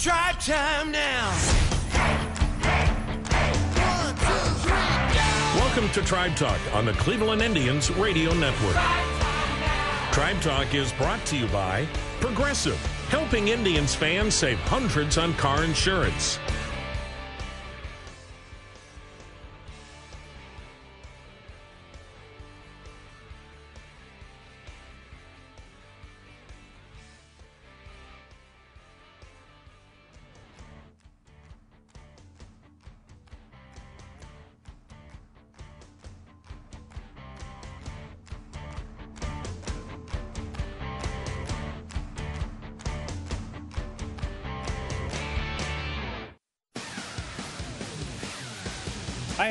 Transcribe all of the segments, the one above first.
Tribe time now. Welcome to Tribe Talk on the Cleveland Indians Radio Network. Tribe Talk is brought to you by Progressive, helping Indians fans save hundreds on car insurance.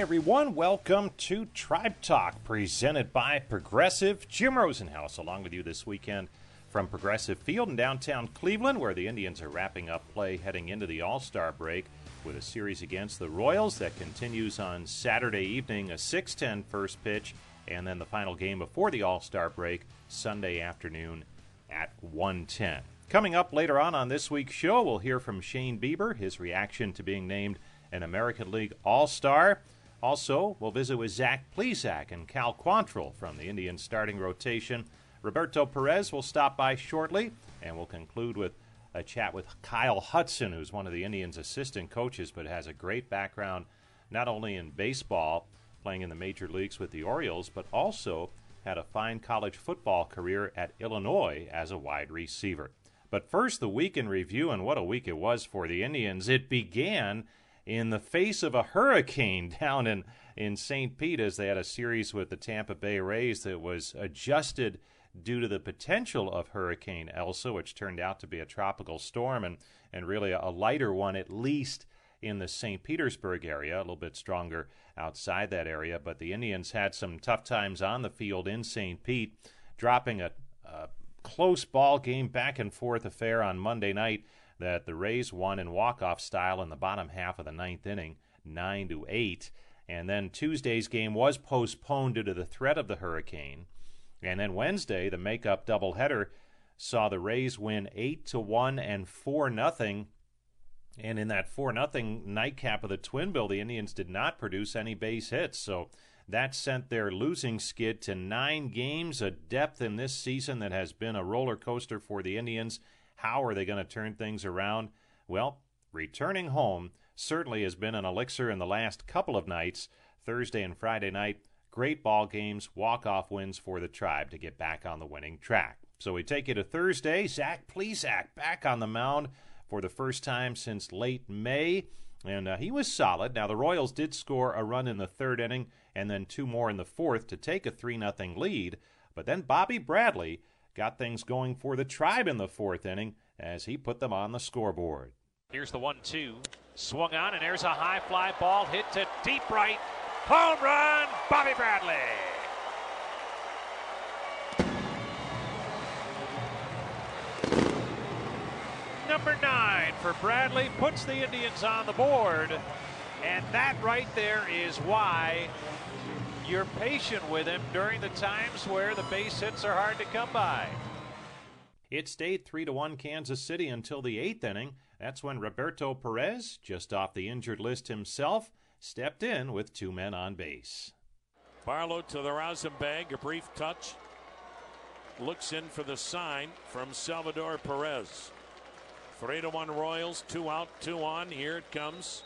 Everyone. Welcome to Tribe Talk, presented by Progressive. Jim Rosenhaus, along with you this weekend from Progressive Field in downtown Cleveland, where the Indians are wrapping up play heading into the All Star break with a series against the Royals that continues on Saturday evening, a 6 10 first pitch, and then the final game before the All Star break Sunday afternoon at 110. Coming up later on on this week's show, we'll hear from Shane Bieber, his reaction to being named an American League All Star. Also, we'll visit with Zach Plesac and Cal Quantrill from the Indians starting rotation. Roberto Perez will stop by shortly, and we'll conclude with a chat with Kyle Hudson, who's one of the Indians' assistant coaches, but has a great background not only in baseball, playing in the major leagues with the Orioles, but also had a fine college football career at Illinois as a wide receiver. But first, the week in review, and what a week it was for the Indians. It began in the face of a hurricane down in, in St. Pete as they had a series with the Tampa Bay Rays that was adjusted due to the potential of Hurricane Elsa, which turned out to be a tropical storm and, and really a lighter one, at least in the St. Petersburg area, a little bit stronger outside that area. But the Indians had some tough times on the field in St. Pete, dropping a, a close ball game, back and forth affair on Monday night that the Rays won in walk-off style in the bottom half of the ninth inning, nine to eight. And then Tuesday's game was postponed due to the threat of the hurricane. And then Wednesday, the makeup doubleheader saw the Rays win eight to one and four nothing. And in that four nothing nightcap of the Twin Bill, the Indians did not produce any base hits. So that sent their losing skid to nine games, a depth in this season that has been a roller coaster for the Indians how are they going to turn things around? Well, returning home certainly has been an elixir in the last couple of nights, Thursday and Friday night. Great ball games, walk-off wins for the tribe to get back on the winning track. So we take you to Thursday. Zach Plesac back on the mound for the first time since late May, and uh, he was solid. Now the Royals did score a run in the third inning and then two more in the fourth to take a three nothing lead. But then Bobby Bradley got things going for the Tribe in the fourth inning as he put them on the scoreboard. Here's the one two. Swung on, and there's a high fly ball hit to deep right. Home run, Bobby Bradley. Number nine for Bradley puts the Indians on the board. And that right there is why you're patient with him during the times where the base hits are hard to come by. It stayed 3 to 1 Kansas City until the 8th inning. That's when Roberto Perez, just off the injured list himself, stepped in with two men on base. Barlow to the rosin bag, a brief touch. Looks in for the sign from Salvador Perez. 3 to 1 Royals, two out, two on. Here it comes.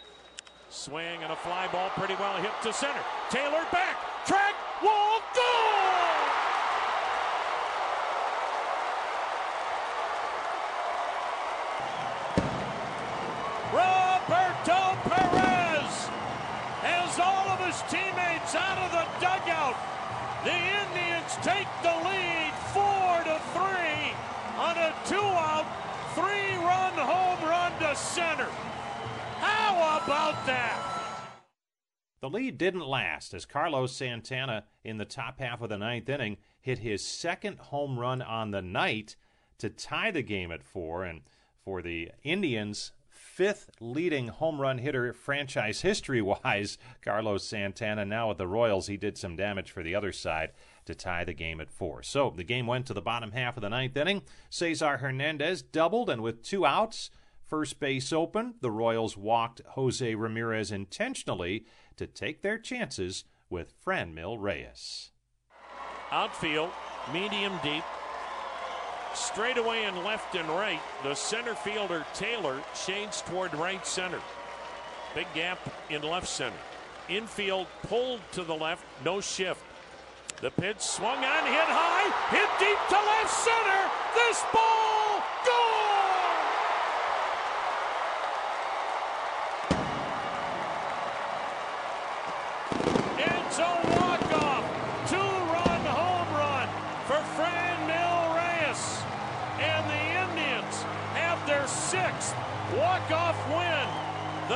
Swing and a fly ball pretty well hit to center. Taylor back. Track. Wall. Goal! Roberto Perez has all of his teammates out of the dugout. The Indians take the lead four to three on a two-out, three-run home run to center. How about that? The lead didn't last as Carlos Santana in the top half of the ninth inning hit his second home run on the night to tie the game at four. And for the Indians, fifth leading home run hitter franchise history wise, Carlos Santana. Now with the Royals, he did some damage for the other side to tie the game at four. So the game went to the bottom half of the ninth inning. Cesar Hernandez doubled, and with two outs, first base open, the Royals walked Jose Ramirez intentionally to take their chances with Franmil Reyes. Outfield, medium deep, straight away and left and right. The center fielder Taylor shades toward right center. Big gap in left center. Infield pulled to the left, no shift. The pitch swung on, hit high, hit deep to left center. This ball,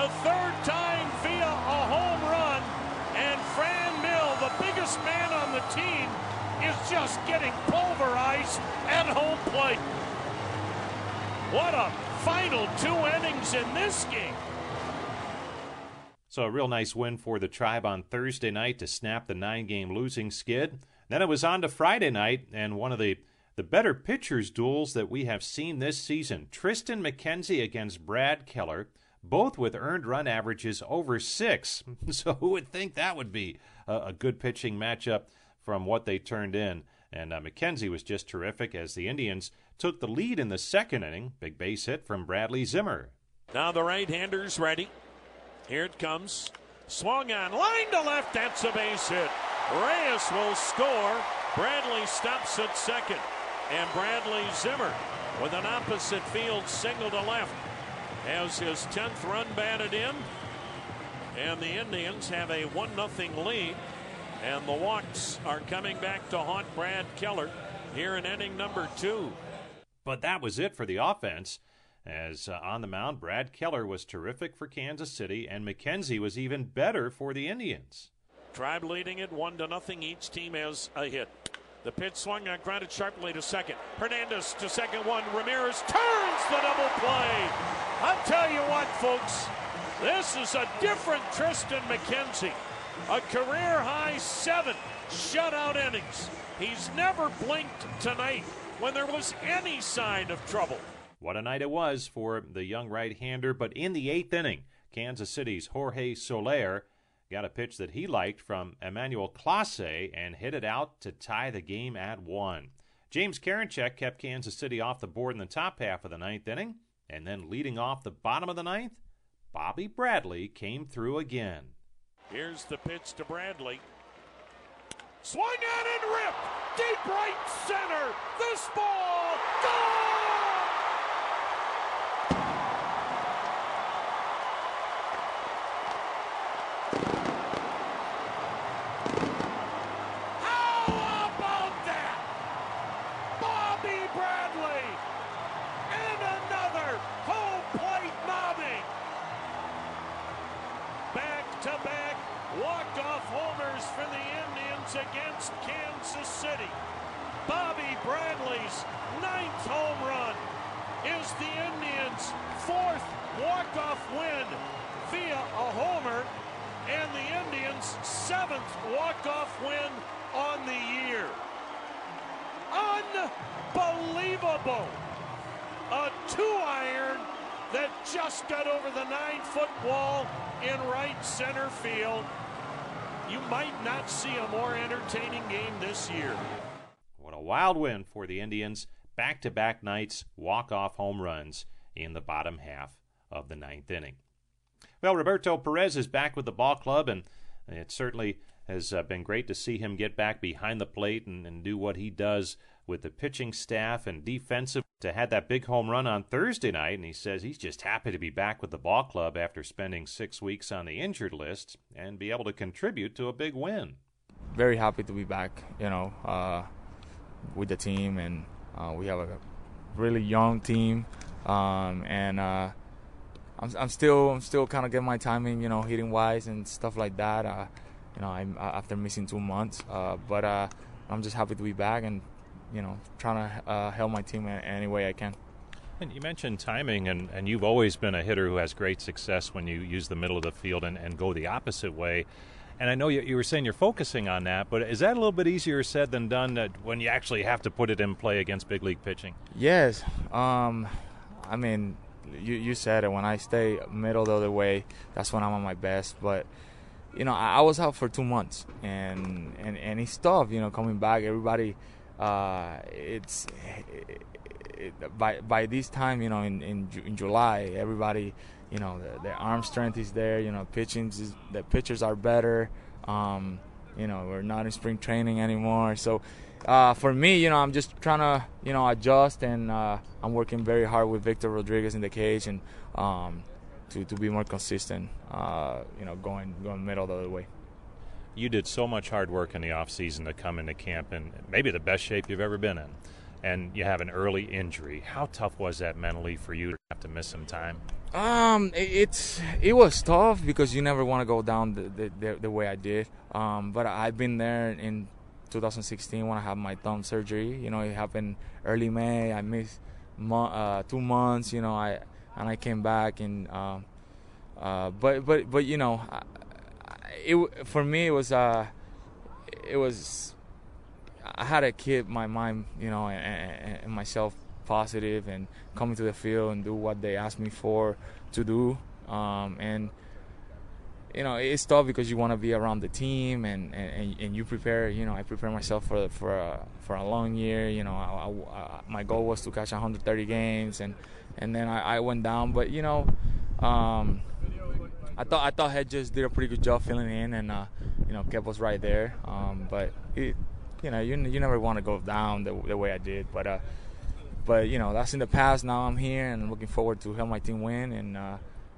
The third time via a home run. And Franmil, the biggest man on the team, is just getting pulverized at home plate. What a final two innings in this game. So, a real nice win for the Tribe on Thursday night to snap the nine game losing skid. Then it was on to Friday night, and one of the, the better pitchers' duels that we have seen this season Triston McKenzie against Brad Keller, both with earned run averages over six. So, who would think that would be a, good pitching matchup from what they turned in? And uh, McKenzie was just terrific as the Indians took the lead in the second inning. Big base hit from Bradley Zimmer. Now the right hander's ready. Here it comes. Swung on, line to left. That's a base hit. Reyes will score. Bradley stops at second. And Bradley Zimmer with an opposite field single to left has his 10th run batted in. And the Indians have a 1 0 lead. And the walks are coming back to haunt Brad Keller here in inning number two. But that was it for the offense. As uh, on the mound, Brad Keller was terrific for Kansas City, and McKenzie was even better for the Indians. Tribe leading it one to nothing. Each team has a hit. The pitch swung on, grounded sharply to second. Hernandez to second one. Ramirez turns the double play. I'll tell you what, folks, this is a different Triston McKenzie. A career high seven shutout innings. He's never blinked tonight when there was any sign of trouble. What a night it was for the young right hander, but in the eighth inning, Kansas City's Jorge Soler got a pitch that he liked from Emmanuel Clase and hit it out to tie the game at one. James Karinchak kept Kansas City off the board in the top half of the ninth inning, and then leading off the bottom of the ninth, Bobby Bradley came through again. Here's the pitch to Bradley. Swung on and ripped. Deep right center. This ball. Gone! How about that? Bobby Bradley and another home plate mobbing. Back to back walk-off homers for the Indians against Kansas City. Bobby Bradley's ninth home run is the Indians' fourth walk-off win via a homer and the Indians' seventh walk-off win on the year. Unbelievable! A two-iron that just got over the nine-foot wall in right center field. You might not see a more entertaining game this year. What a wild win for the Indians. Back to back nights, walk off home runs in the bottom half of the ninth inning. Well, Roberto Perez is back with the ball club, and it certainly has uh, been great to see him get back behind the plate and, and do what he does with the pitching staff and defensive. To had that big home run on Thursday night, and he says he's just happy to be back with the ball club after spending six weeks on the injured list and be able to contribute to a big win. Very happy to be back, you know, uh, with the team, and uh, we have a really young team, um, and uh, I'm, I'm still I'm still kind of getting my timing, you know, hitting wise and stuff like that. Uh, you know, I'm after missing two months, uh, but uh, I'm just happy to be back and you know trying to uh, help my team in any way I can. And you mentioned timing, and, and you've always been a hitter who has great success when you use the middle of the field and, and go the opposite way. And I know you, you were saying you're focusing on that, but is that a little bit easier said than done when you actually have to put it in play against big league pitching? Yes, um, I mean, you you said it. When I stay middle the other way, that's when I'm on my best. But you know, I, I was out for two months, and and and it's tough. You know, coming back, everybody. Uh, it's it, it, by by this time, you know, in in, in July, everybody, you know, the, the arm strength is there. You know, pitching, the pitchers are better. Um, you know, we're not in spring training anymore, so uh, for me, you know, I'm just trying to, you know, adjust, and uh, I'm working very hard with Victor Rodriguez in the cage, and um, to, to be more consistent, uh, you know, going going middle the other way. You did so much hard work in the off season to come into camp, and maybe the best shape you've ever been in. And you have an early injury. How tough was that mentally for you to have to miss some time? Um, it, it's it was tough because you never want to go down the, the, the, the way I did. Um, but I've been there in 2016 when I had my thumb surgery. You know, it happened early May. I missed mo- uh, two months. You know, I and I came back and uh, uh, but but but you know, it for me it was uh it was I had to keep my mind you know and, and myself positive and coming to the field and do what they asked me for to do. Um, and you know it's tough because you want to be around the team and, and, and you prepare you know I prepare myself for for a, for a long year you know I, I, my goal was to catch 130 games and and then I, I went down. But you know um, I thought I thought Hedges did a pretty good job filling in and uh, you know kept us right there um, but it, you know you, you never want to go down the, the way I did but uh, but you know that's in the past now I'm here and I'm looking forward to help my team win and uh,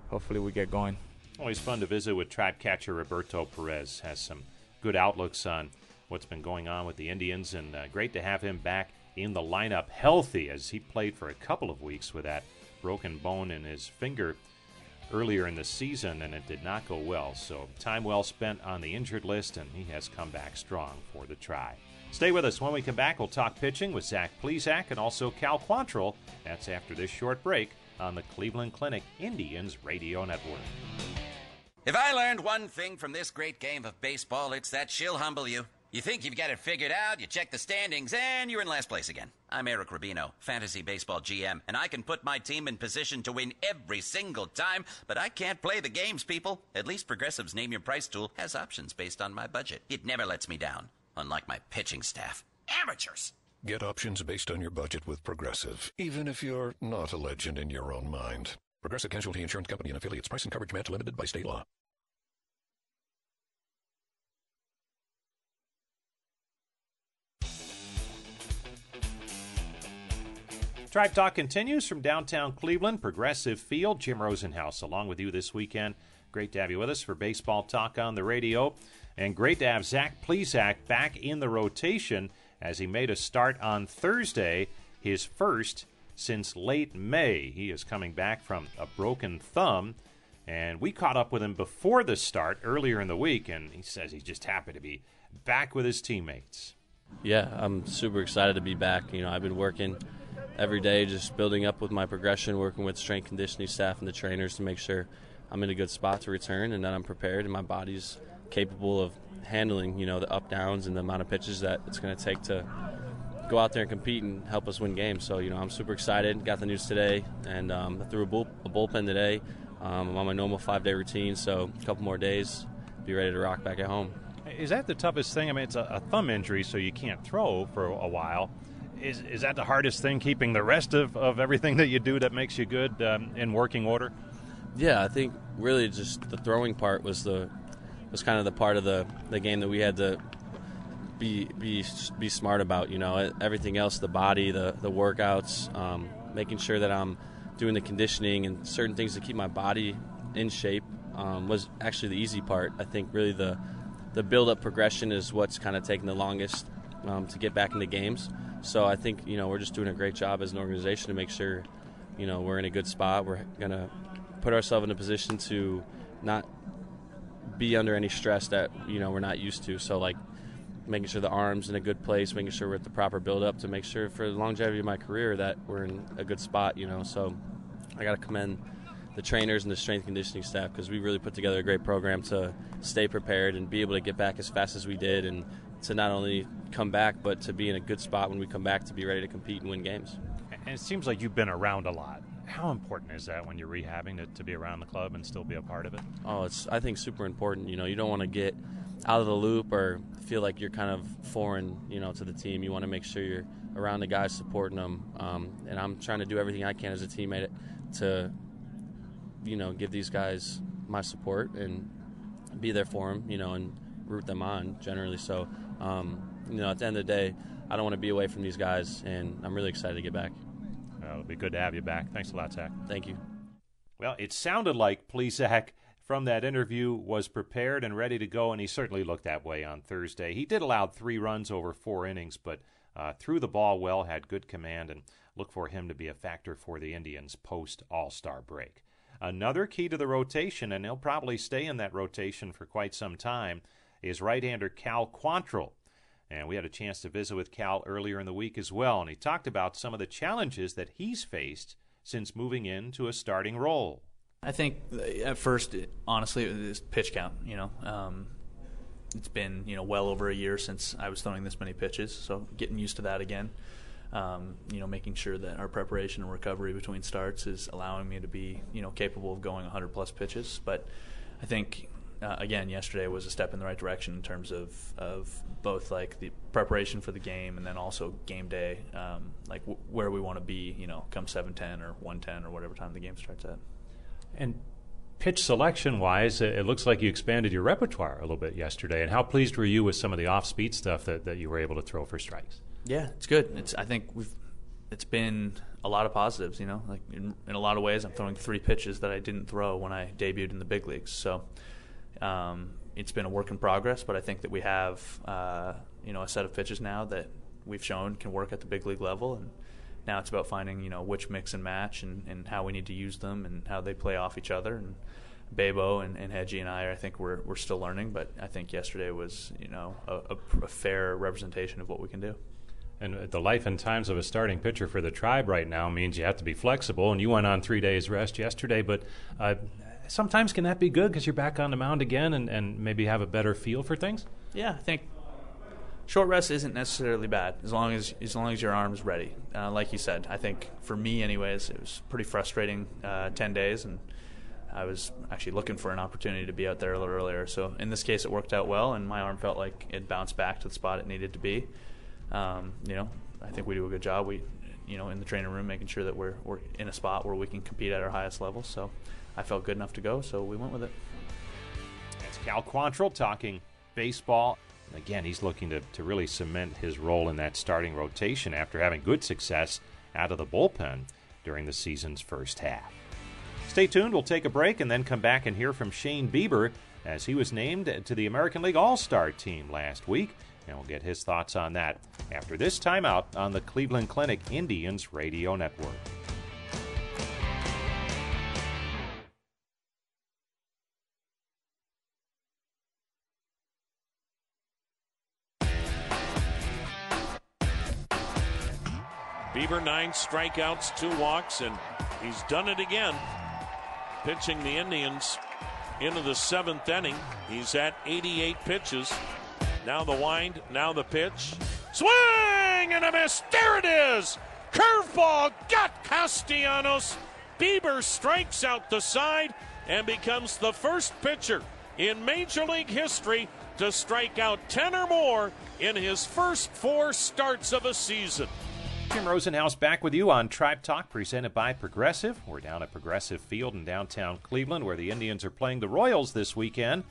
hopefully we get going. Always fun to visit with Tribe catcher Roberto Perez. Has some good outlooks on what's been going on with the Indians, and uh, great to have him back in the lineup healthy as he played for a couple of weeks with that broken bone in his finger earlier in the season, and it did not go well. So, time well spent on the injured list, and he has come back strong for the try. Stay with us. When we come back, we'll talk pitching with Zach Plesac and also Cal Quantrill. That's after this short break on the Cleveland Clinic Indians Radio Network. If I learned one thing from this great game of baseball, it's that she'll humble you. You think you've got it figured out, you check the standings, and you're in last place again. I'm Eric Rubino, Fantasy Baseball GM, and I can put my team in position to win every single time, but I can't play the games, people. At least Progressive's Name Your Price tool has options based on my budget. It never lets me down, unlike my pitching staff. Amateurs! Get options based on your budget with Progressive, even if you're not a legend in your own mind. Progressive Casualty Insurance Company and affiliates. Price and coverage match limited by state law. Tribe Talk continues from downtown Cleveland, Progressive Field. Jim Rosenhaus along with you this weekend. Great to have you with us for Baseball Talk on the radio. And great to have Zach Plesac back in the rotation as he made a start on Thursday, his first since late May. He is coming back from a broken thumb, and we caught up with him before the start earlier in the week, and he says he's just happy to be back with his teammates. Yeah, I'm super excited to be back. You know, I've been working every day, just building up with my progression, working with strength conditioning staff and the trainers to make sure I'm in a good spot to return and that I'm prepared and my body's capable of handling, you know, the up downs and the amount of pitches that it's going to take to go out there and compete and help us win games. So, you know, I'm super excited. Got the news today, and um, threw a, bull, a bullpen today. Um, I'm on my normal five day routine, so a couple more days, be ready to rock back at home. Is that the toughest thing? I mean, it's a, a thumb injury, so you can't throw for a while. Is, is that the hardest thing, keeping the rest of, of everything that you do that makes you good um, in working order? Yeah, I think really just the throwing part was the was kind of the part of the, the game that we had to be be be smart about. You know, everything else, the body, the the workouts, um, making sure that I'm doing the conditioning and certain things to keep my body in shape um, was actually the easy part. I think really the the build up progression is what's kind of taking the longest um, to get back into games. So I think you know we're just doing a great job as an organization to make sure you know we're in a good spot. We're gonna put ourselves in a position to not be under any stress that you know we're not used to. So like making sure the arms in a good place, making sure we're at the proper build up to make sure for the longevity of my career that we're in a good spot, you know. So I got to commend the trainers and the strength conditioning staff because we really put together a great program to stay prepared and be able to get back as fast as we did and to not only come back but to be in a good spot when we come back to be ready to compete and win games. And it seems like you've been around a lot. How important is that when you're rehabbing to, to be around the club and still be a part of it? Oh, it's I think super important. You know, you don't want to get out of the loop or feel like you're kind of foreign, you know, to the team. You want to make sure you're around the guys supporting them. Um, and I'm trying to do everything I can as a teammate to, you know, give these guys my support and be there for them, you know, and root them on generally. So, um, you know, at the end of the day, I don't want to be away from these guys, and I'm really excited to get back. Well, it'll be good to have you back. Thanks a lot, Zach. Thank you. Well, it sounded like Plesac from that interview was prepared and ready to go, and he certainly looked that way on Thursday. He did allow three runs over four innings, but uh, threw the ball well, had good command, and look for him to be a factor for the Indians post All Star break. Another key to the rotation, and he'll probably stay in that rotation for quite some time, is right hander Cal Quantrill. And we had a chance to visit with Cal earlier in the week as well, and he talked about some of the challenges that he's faced since moving into a starting role. I think uh, at first, honestly, it was pitch count. You know, um, it's been you know well over a year since I was throwing this many pitches, so getting used to that again. Um, you know, making sure that our preparation and recovery between starts is allowing me to be you know capable of going 100 plus pitches. But I think uh, again, yesterday was a step in the right direction in terms of of both like the preparation for the game and then also game day, um, like w- where we want to be, you know, come 7:10 or 1:10 or whatever time the game starts at. And pitch selection wise, it looks like you expanded your repertoire a little bit yesterday. And how pleased were you with some of the off speed stuff that, that you were able to throw for strikes? Yeah, it's good. It's I think we've it's been a lot of positives. You know, like in, in a lot of ways, I'm throwing three pitches that I didn't throw when I debuted in the big leagues. So um, it's been a work in progress, but I think that we have uh, you know a set of pitches now that we've shown can work at the big league level, and now it's about finding you know which mix and match and, and how we need to use them and how they play off each other. And Bebo and, and Hedgie and I, I think we're we're still learning, but I think yesterday was you know a, a, a fair representation of what we can do. And the life and times of a starting pitcher for the tribe right now means you have to be flexible. And you went on three days rest yesterday, but uh, sometimes can that be good because you're back on the mound again and, and maybe have a better feel for things? Yeah, I think short rest isn't necessarily bad as long as as long as your arm's ready. Uh, like you said, I think for me, anyways, it was pretty frustrating uh, ten days, and I was actually looking for an opportunity to be out there a little earlier. So in this case, it worked out well, and my arm felt like it bounced back to the spot it needed to be. Um, you know, I think we do a good job. We, you know, in the training room, making sure that we're we're in a spot where we can compete at our highest level. So I felt good enough to go, so we went with it. That's Cal Quantrill talking baseball. Again, he's looking to, to really cement his role in that starting rotation after having good success out of the bullpen during the season's first half. Stay tuned. We'll take a break and then come back and hear from Shane Bieber as he was named to the American League All Star team last week. And we'll get his thoughts on that after this timeout on the Cleveland Clinic Indians Radio Network. Nine strikeouts, two walks, and he's done it again. Pitching the Indians into the seventh inning. He's at 88 pitches. Now the wind, now the pitch. Swing and a miss. There it is. Curveball got Castellanos. Bieber strikes out the side and becomes the first pitcher in Major League history to strike out 10 or more in his first four starts of a season. Jim Rosenhaus back with you on Tribe Talk presented by Progressive. We're down at Progressive Field in downtown Cleveland where the Indians are playing the Royals this weekend.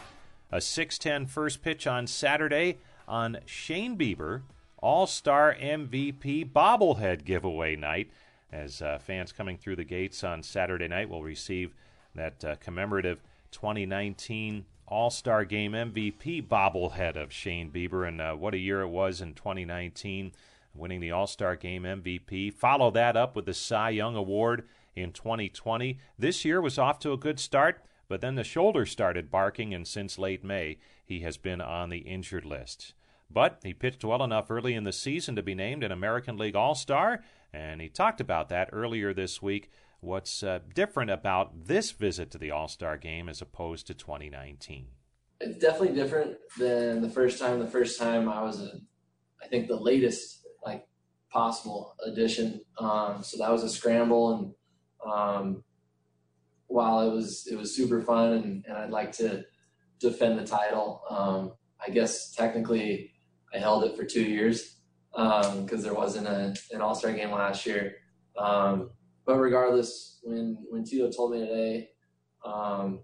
A 6:10 first pitch on Saturday on Shane Bieber, All-Star MVP bobblehead giveaway night as uh, fans coming through the gates on Saturday night will receive that uh, commemorative 2019 All-Star Game MVP bobblehead of Shane Bieber and uh, what a year it was in 2019 winning the All Star Game MVP. Follow that up with the Cy Young Award in 2020. This year was off to a good start, but then the shoulder started barking, and since late May, he has been on the injured list. But he pitched well enough early in the season to be named an American League All Star, and he talked about that earlier this week. What's uh, different about this visit to the All Star game as opposed to 2019? It's definitely different than the first time. The first time I was, a, I think, the latest possible addition. Um, so that was a scramble, and um, while it was it was super fun and, and I'd like to defend the title, um, I guess technically I held it for two years because um, there wasn't a, an All Star game last year. Um, but regardless, when when Tito told me today, um,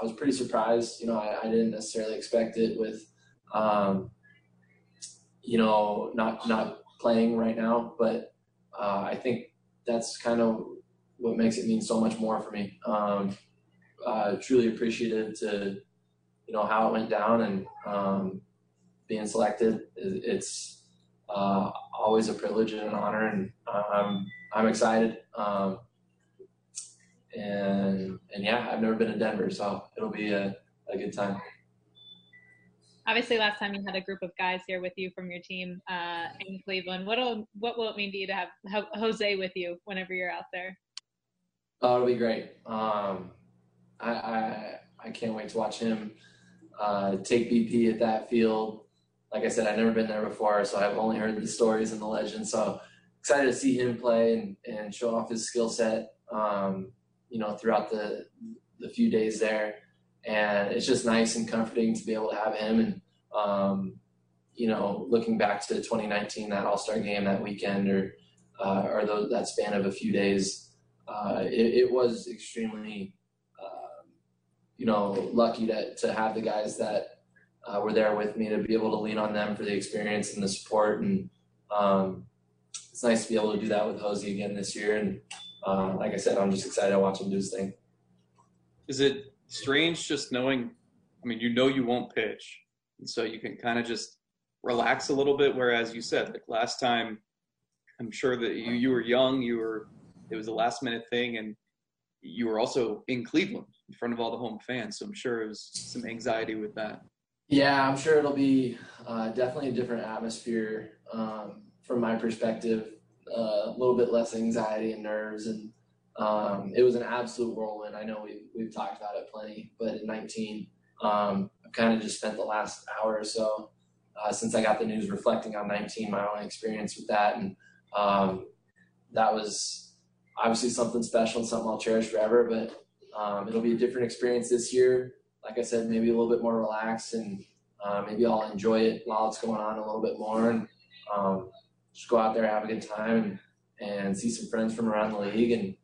I was pretty surprised. You know, I, I didn't necessarily expect it with, um, you know, not not playing right now. But uh, I think that's kind of what makes it mean so much more for me. Um, uh, truly appreciative to, you know, how it went down and um, being selected. It's uh, always a privilege and an honor, and I'm I'm excited. Um, and and yeah, I've never been in Denver, so it'll be a, a good time. Obviously, last time you had a group of guys here with you from your team uh, in Cleveland. What'll what will it mean to you to have Jose with you whenever you're out there? Oh, it'll be great. Um, I, I I can't wait to watch him uh, take BP at that field. Like I said, I've never been there before, so I've only heard the stories and the legends. So excited to see him play and, and show off his skill set. Um, you know, throughout the the few days there, and it's just nice and comforting to be able to have him. And um, you know, looking back to 2019, that All Star game that weekend, or uh, or that span of a few days, uh, it, it, was extremely, uh, you know, lucky to to have the guys that uh, were there with me to be able to lean on them for the experience and the support and. Um, it's nice to be able to do that with Hosey again this year, and uh, like I said, I'm just excited to watch him do his thing. Is it strange just knowing? I mean, you know you won't pitch, and so you can kind of just relax a little bit. Whereas you said, like last time, I'm sure that you you were young, you were it was a last minute thing, and you were also in Cleveland in front of all the home fans. So I'm sure it was some anxiety with that. Yeah, I'm sure it'll be uh, definitely a different atmosphere um, from my perspective uh, a little bit less anxiety and nerves. And um, it was an absolute whirlwind. I know we've, we've talked about it plenty, but in 19, um, I've kind of just spent the last hour or so uh, since I got the news reflecting on 19, my own experience with that. And um, that was obviously something special and something I'll cherish forever, but um, it'll be a different experience this year. Like I said, maybe a little bit more relaxed and uh, maybe I'll enjoy it while it's going on a little bit more. And um, just go out there, have a good time, and, and see some friends from around the league, and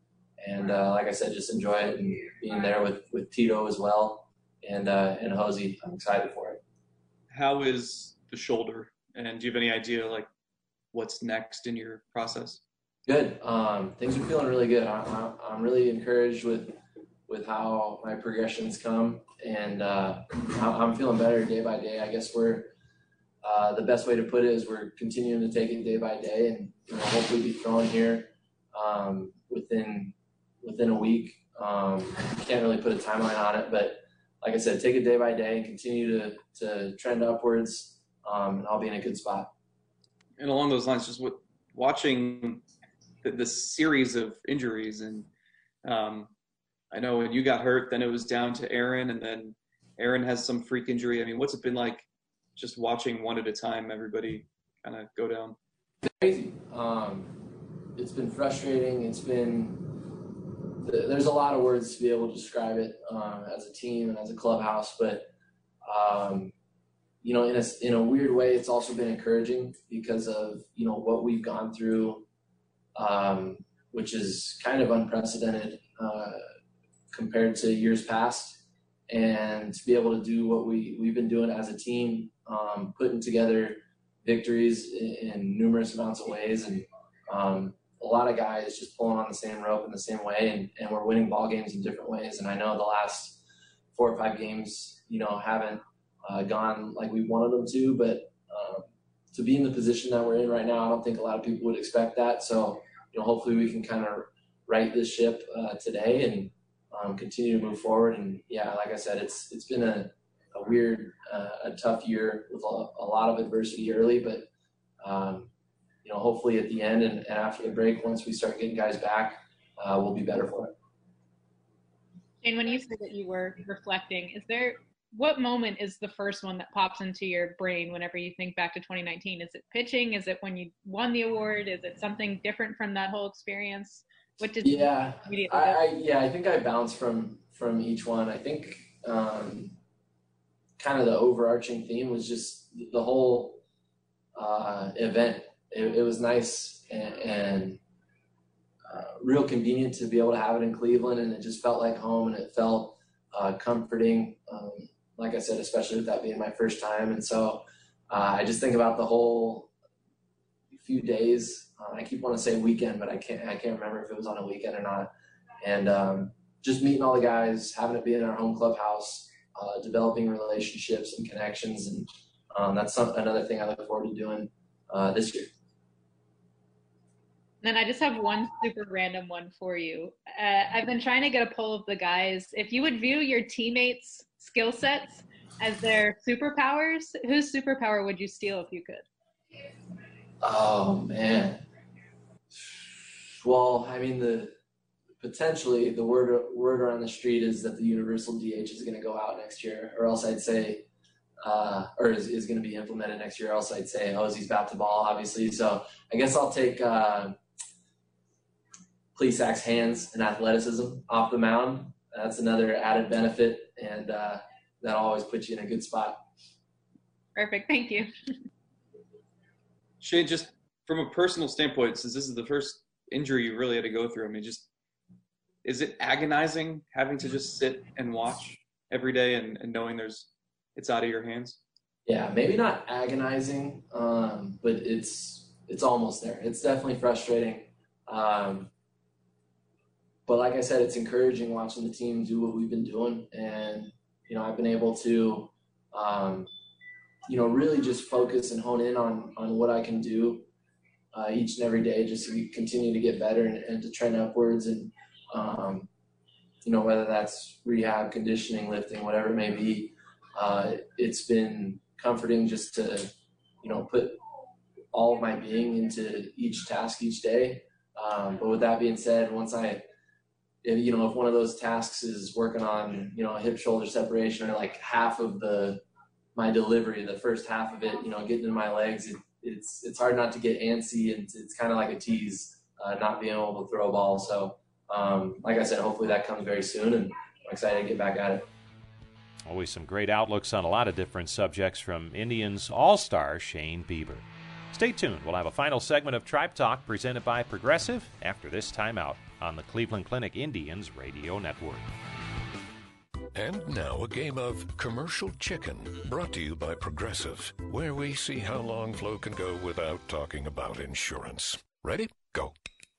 and uh, like I said, just enjoy it and being there with with Tito as well, and uh, and Hosey. I'm excited for it. How is the shoulder? And do you have any idea like what's next in your process? Good. Um, things are feeling really good. I, am I'm really encouraged with with how my progressions come, and uh, I'm feeling better day by day. I guess we're uh, the best way to put it is we're continuing to take it day by day, and you know, hopefully be thrown here um, within within a week. Um, can't really put a timeline on it, but like I said, take it day by day and continue to to trend upwards, um, and I'll be in a good spot. And along those lines, just with watching the, the series of injuries, and um, I know when you got hurt, then it was down to Aaron, and then Aaron has some freak injury. I mean, what's it been like just watching one at a time everybody kind of go down? Crazy. Um, it's been frustrating. It's been there's a lot of words to be able to describe it um, as a team and as a clubhouse, but um, you know, in a in a weird way, it's also been encouraging because of you know what we've gone through, um, which is kind of unprecedented uh, compared to years past, and to be able to do what we we've been doing as a team um, putting together victories in, in, numerous amounts of ways, and um, a lot of guys just pulling on the same rope in the same way, and, and we're winning ball games in different ways. And I know the last four or five games, you know, haven't uh, gone like we wanted them to, but um, to be in the position that we're in right now, I don't think a lot of people would expect that. So, you know, hopefully we can kind of right this ship uh, today and um, continue to move forward. And yeah, like I said, it's it's been a a weird, uh, a tough year with a, a, lot of adversity early, but um, you know, hopefully at the end and, and, after the break, once we start getting guys back, uh, we'll be better for it. And when you said that you were reflecting, is there what moment is the first one that pops into your brain whenever you think back to 2019? Is it pitching? Is it when you won the award? Is it something different from that whole experience? What did yeah, I, I, yeah, I think I bounced from from each one. I think um, kind of the overarching theme was just the whole uh, event. It, it, was nice and, and uh, real convenient to be able to have it in Cleveland, and it just felt like home, and it felt uh, comforting. Um, like I said, especially with that being my first time, and so uh, I just think about the whole few days. Uh, I keep wanting to say weekend, but I can't. I can't remember if it was on a weekend or not. And um, just meeting all the guys, having it be in our home clubhouse, uh, developing relationships and connections, and um, that's some, another thing I look forward to doing uh, this year. Then I just have one super random one for you. Uh, I've been trying to get a poll of the guys. If you would view your teammates' skill sets as their superpowers, whose superpower would you steal if you could? Oh man. Well, I mean the potentially the word word around the street is that the universal DH is going to go out next year, or else I'd say, uh, or is, is going to be implemented next year. Or else I'd say, oh, he's bat to ball, obviously. So I guess I'll take uh, Plesac's hands and athleticism off the mound. That's another added benefit, and uh, that always puts you in a good spot. Perfect. Thank you. Shane, just from a personal standpoint, since this is the first injury you really had to go through, I mean, just is it agonizing having to just sit and watch every day and, and knowing there's it's out of your hands? Yeah, maybe not agonizing, um, but it's it's almost there. It's definitely frustrating. Um, but like I said, it's encouraging watching the team do what we've been doing, and you know I've been able to um, you know, really just focus and hone in on on what I can do uh, each and every day, just to continue to get better and, and to trend upwards. And um, you know, whether that's rehab, conditioning, lifting, whatever it may be, uh, it's been comforting just to you know put all of my being into each task each day. Um, but with that being said, once I if, you know, if one of those tasks is working on, you know, hip shoulder separation or like half of the my delivery, the first half of it, you know, getting in my legs, it, it's it's hard not to get antsy, and it's, kind of like a tease, uh, not being able to throw a ball. So, um, like I said, hopefully that comes very soon, and I'm excited to get back at it. Always some great outlooks on a lot of different subjects from Indians All Star Shane Bieber. Stay tuned. We'll have a final segment of Tribe Talk presented by Progressive after this timeout on the Cleveland Clinic Indians Radio Network. And now a game of commercial chicken brought to you by Progressive, where we see how long Flo can go without talking about insurance. Ready? Go.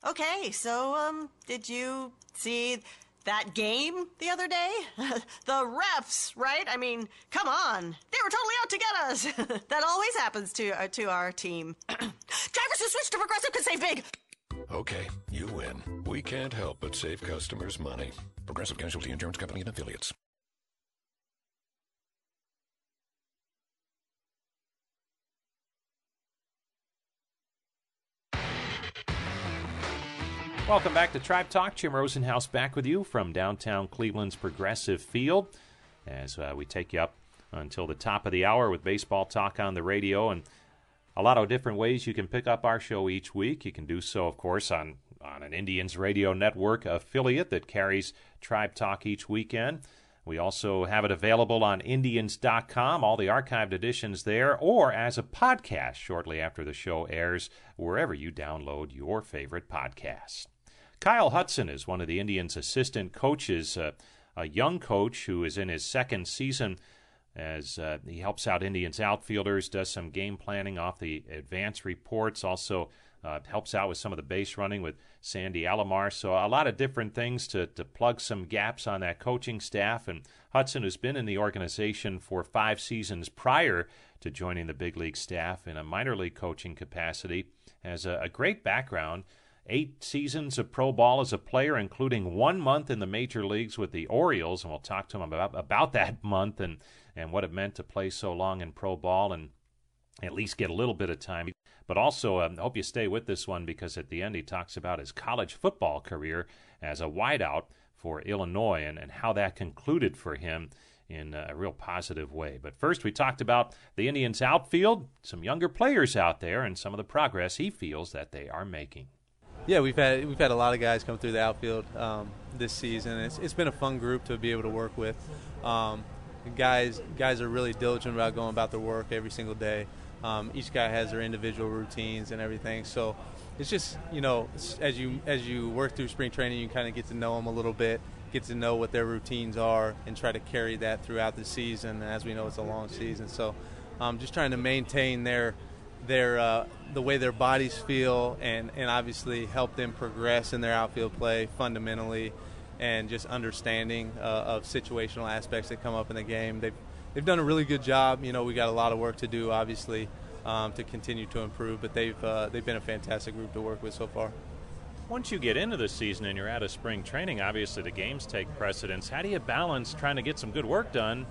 Okay, so, um, did you see that game the other day? the refs, right? I mean, come on. They were totally out to get us. that always happens to, uh, to our team. Drivers who switch to Progressive could save big. Okay, you win. We can't help but save customers money. Progressive Casualty Insurance Company and Affiliates. Welcome back to Tribe Talk. Jim Rosenhaus back with you from downtown Cleveland's Progressive Field as uh, we take you up until the top of the hour with baseball talk on the radio and a lot of different ways you can pick up our show each week. You can do so, of course, on, on an Indians Radio Network affiliate that carries Tribe Talk each weekend. We also have it available on Indians.com, all the archived editions there, or as a podcast shortly after the show airs, wherever you download your favorite podcast. Kyle Hudson is one of the Indians' assistant coaches, uh, a young coach who is in his second season as uh, he helps out Indians outfielders, does some game planning off the advance reports, also uh, helps out with some of the base running with Sandy Alomar. So a lot of different things to, to plug some gaps on that coaching staff. And Hudson, has been in the organization for five seasons prior to joining the big league staff in a minor league coaching capacity, has a, a great background eight seasons of pro ball as a player, including one month in the major leagues with the Orioles. And we'll talk to him about, about that month and, and what it meant to play so long in pro ball and at least get a little bit of time. But also, um, I hope you stay with this one because at the end he talks about his college football career as a wideout for Illinois and, and how that concluded for him in a real positive way. But first, we talked about the Indians' outfield, some younger players out there, and some of the progress he feels that they are making. Yeah, we've had we've had a lot of guys come through the outfield um, this season. It's, it's been a fun group to be able to work with. Um, guys guys are really diligent about going about their work every single day. Um, each guy has their individual routines and everything. So it's just you know as you as you work through spring training, you kind of get to know them a little bit, get to know what their routines are, and try to carry that throughout the season. As we know, it's a long season, so um, just trying to maintain their their uh, the way their bodies feel and and obviously help them progress in their outfield play fundamentally and just understanding uh, of situational aspects that come up in the game. They've they've done a really good job. You know, we got a lot of work to do, obviously, um, to continue to improve. But they've uh, they've been a fantastic group to work with so far. Once you get into the season and you're out of spring training, obviously the games take precedence. How do you balance trying to get some good work done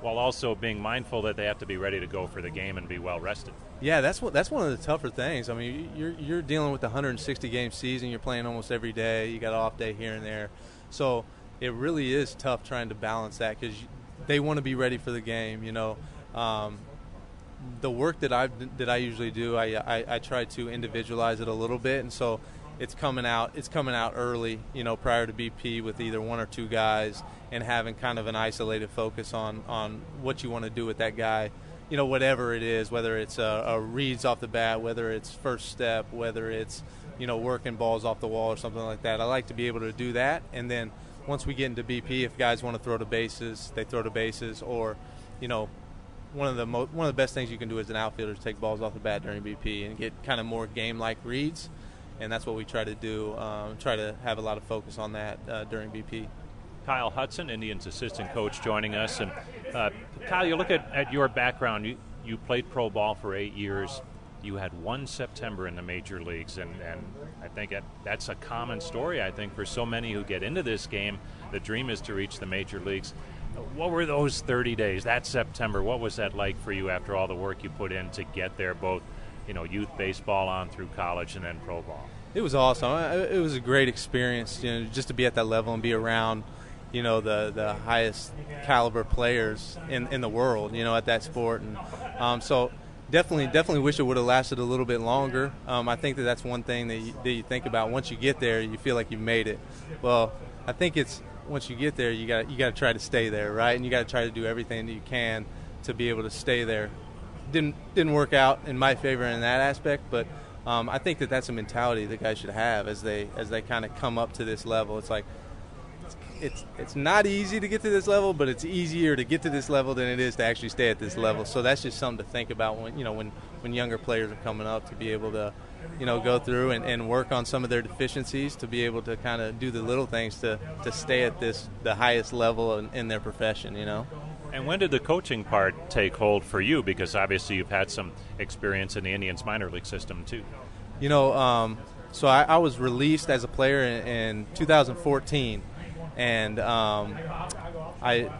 while also being mindful that they have to be ready to go for the game and be well rested? Yeah, that's what that's one of the tougher things. I mean, you're you're dealing with a 160 game season. You're playing almost every day. You got an off day here and there. So it really is tough trying to balance that because they want to be ready for the game. You know, um, the work that I that I usually do, I, I, I try to individualize it a little bit, and so it's coming out it's coming out early. You know, prior to BP with either one or two guys, and having kind of an isolated focus on on what you want to do with that guy. You know, whatever it is, whether it's a, a reads off the bat, whether it's first step, whether it's you know, working balls off the wall or something like that. I like to be able to do that, and then once we get into BP, if guys want to throw to bases, they throw to bases, or you know, one of the mo- one of the best things you can do as an outfielder is take balls off the bat during BP and get kind of more game-like reads, and that's what we try to do. Um, try to have a lot of focus on that uh, during BP. Kyle Hudson, Indians assistant coach, joining us, and uh, Kyle, you look at, at your background. You you played pro ball for eight years you had one September in the major leagues, and, and I think that, that's a common story. I think for so many who get into this game, the dream is to reach the major leagues. What were those 30 days, that September? What was that like for you after all the work you put in to get there, both you know youth baseball on through college and then pro ball? It was awesome. It was a great experience, you know, just to be at that level and be around, you know, the the highest caliber players in in the world, you know, at that sport, and um, so definitely definitely wish it would have lasted a little bit longer. Um, I think that that's one thing that you, that you think about. Once you get there, you feel like you've made it. Well, I think it's once you get there, you got you got to try to stay there, right? And you got to try to do everything that you can to be able to stay there. Didn't didn't work out in my favor in that aspect, but um, I think that that's a mentality that guys should have as they as they kind of come up to this level. It's like it's it's not easy to get to this level, but it's easier to get to this level than it is to actually stay at this level. So that's just something to think about when you know when when younger players are coming up to be able to you know go through and, and work on some of their deficiencies to be able to kind of do the little things to to stay at this the highest level in, in their profession. You know. And when did the coaching part take hold for you? Because obviously you've had some experience in the Indians minor league system too. You know, um, so I, I, was released as a player in, in 2014 and um, I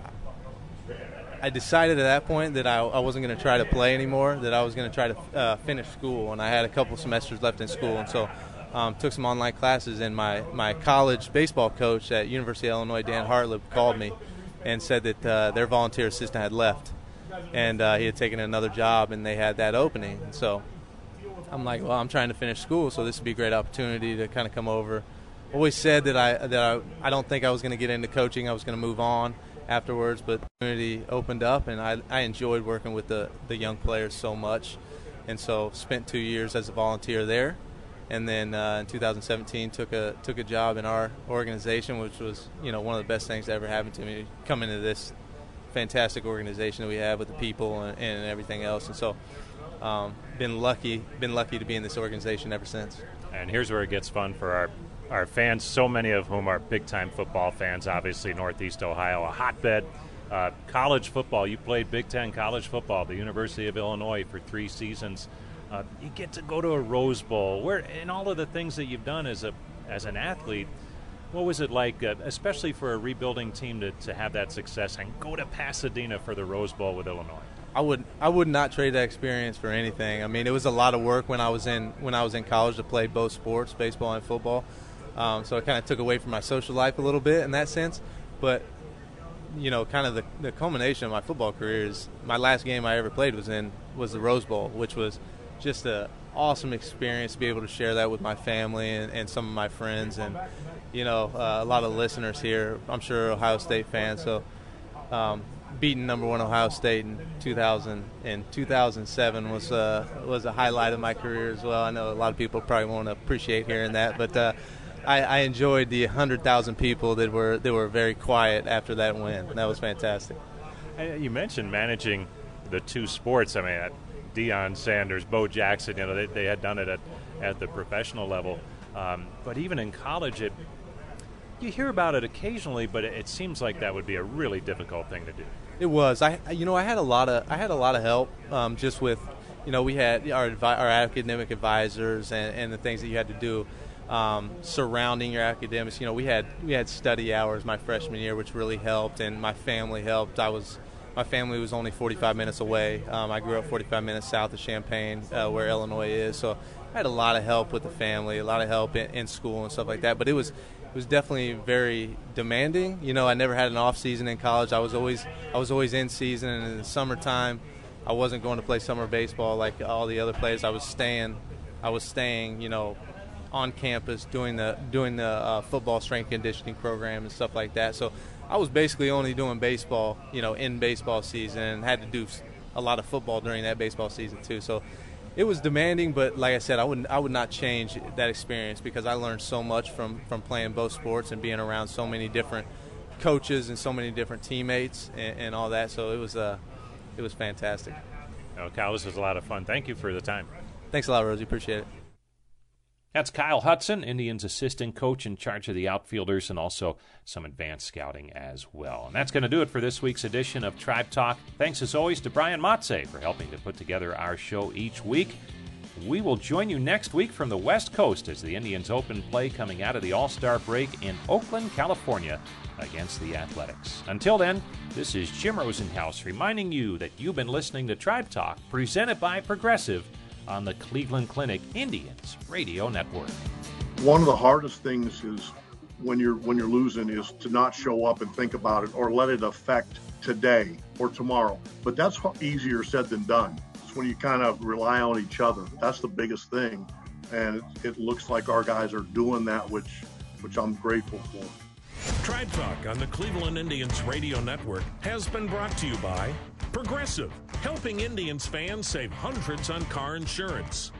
I decided at that point that I, I wasn't going to try to play anymore. That I was going to try to uh, finish school, and I had a couple semesters left in school, and so um, took some online classes. And my my college baseball coach at University of Illinois, Dan Hartleb, called me and said that uh, their volunteer assistant had left, and uh, he had taken another job, and they had that opening. And so I'm like, well, I'm trying to finish school, so this would be a great opportunity to kind of come over always said that I that I, I don't think I was going to get into coaching. I was going to move on afterwards, but the opportunity opened up, and I, I enjoyed working with the, the young players so much, and so spent two years as a volunteer there, and then uh, in 2017 took a took a job in our organization, which was you know one of the best things that ever happened to me. Coming to this fantastic organization that we have with the people and, and everything else, and so um, been lucky been lucky to be in this organization ever since. And here's where it gets fun for our our fans, so many of whom are big time football fans, obviously, Northeast Ohio, a hotbed. Uh, college football, you played Big Ten college football, the University of Illinois for three seasons. Uh, you get to go to a Rose Bowl, where and all of the things that you've done as a as an athlete. What was it like, uh, especially for a rebuilding team, to, to have that success and go to Pasadena for the Rose Bowl with Illinois? I would I would not trade that experience for anything. I mean, it was a lot of work when I was in when I was in college to play both sports, baseball and football. Um, so it kind of took away from my social life a little bit in that sense. But you know, kind of the, the culmination of my football career is my last game I ever played was in was the Rose Bowl, which was just a awesome experience to be able to share that with my family and, and some of my friends and you know uh, a lot of listeners here. I'm sure Ohio State fans. So um, beating number one Ohio State in 2000 in 2007 was uh, was a highlight of my career as well. I know a lot of people probably won't appreciate hearing that, but uh, I, I, enjoyed the 100,000 people that were that were very quiet after that win. That was fantastic. You mentioned managing the two sports. I mean, Deion Sanders, Bo Jackson, you know, they, they had done it at, at the professional level. Um, but even in college, it you hear about it occasionally, but it, it seems like that would be a really difficult thing to do. It was. I you know I had a lot of I had a lot of help um, just with you know we had our our academic advisors and, and the things that you had to do um, surrounding your academics. You know we had we had study hours my freshman year, which really helped, and my family helped. I was my family was only 45 minutes away. Um, I grew up 45 minutes south of Champaign, uh, where Illinois is. So I had a lot of help with the family, a lot of help in, in school and stuff like that. But it was it was definitely very demanding. You know, I never had an off season in college. I was always I was always in season, and in the summertime, I wasn't going to play summer baseball like all the other players. I was staying, I was staying, you know, on campus doing the doing the uh, football strength conditioning program and stuff like that. So I was basically only doing baseball, you know, in baseball season, and had to do a lot of football during that baseball season too. So it was demanding, but like I said, I would I would not change that experience because I learned so much from from playing both sports and being around so many different coaches and so many different teammates and, and all that. So it was uh, it was fantastic. Oh, Kyle, this was a lot of fun. Thank you for the time. Thanks a lot, Rosie. Appreciate it. That's Kyle Hudson, Indians assistant coach in charge of the outfielders and also some advanced scouting as well. And that's going to do it for this week's edition of Tribe Talk. Thanks as always to Brian Matze for helping to put together our show each week. We will join you next week from the West Coast as the Indians open play coming out of the All Star break in Oakland, California against the Athletics. Until then, this is Jim Rosenhaus reminding you that you've been listening to Tribe Talk presented by Progressive on the Cleveland Clinic Indians Radio Network. One of the hardest things is when you're when you're losing is to not show up and think about it or let it affect today or tomorrow. But that's easier said than done. It's when you kind of rely on each other. That's the biggest thing, and it, it looks like our guys are doing that, which which I'm grateful for. Tribe Talk on the Cleveland Indians Radio Network has been brought to you by Progressive, helping Indians fans save hundreds on car insurance.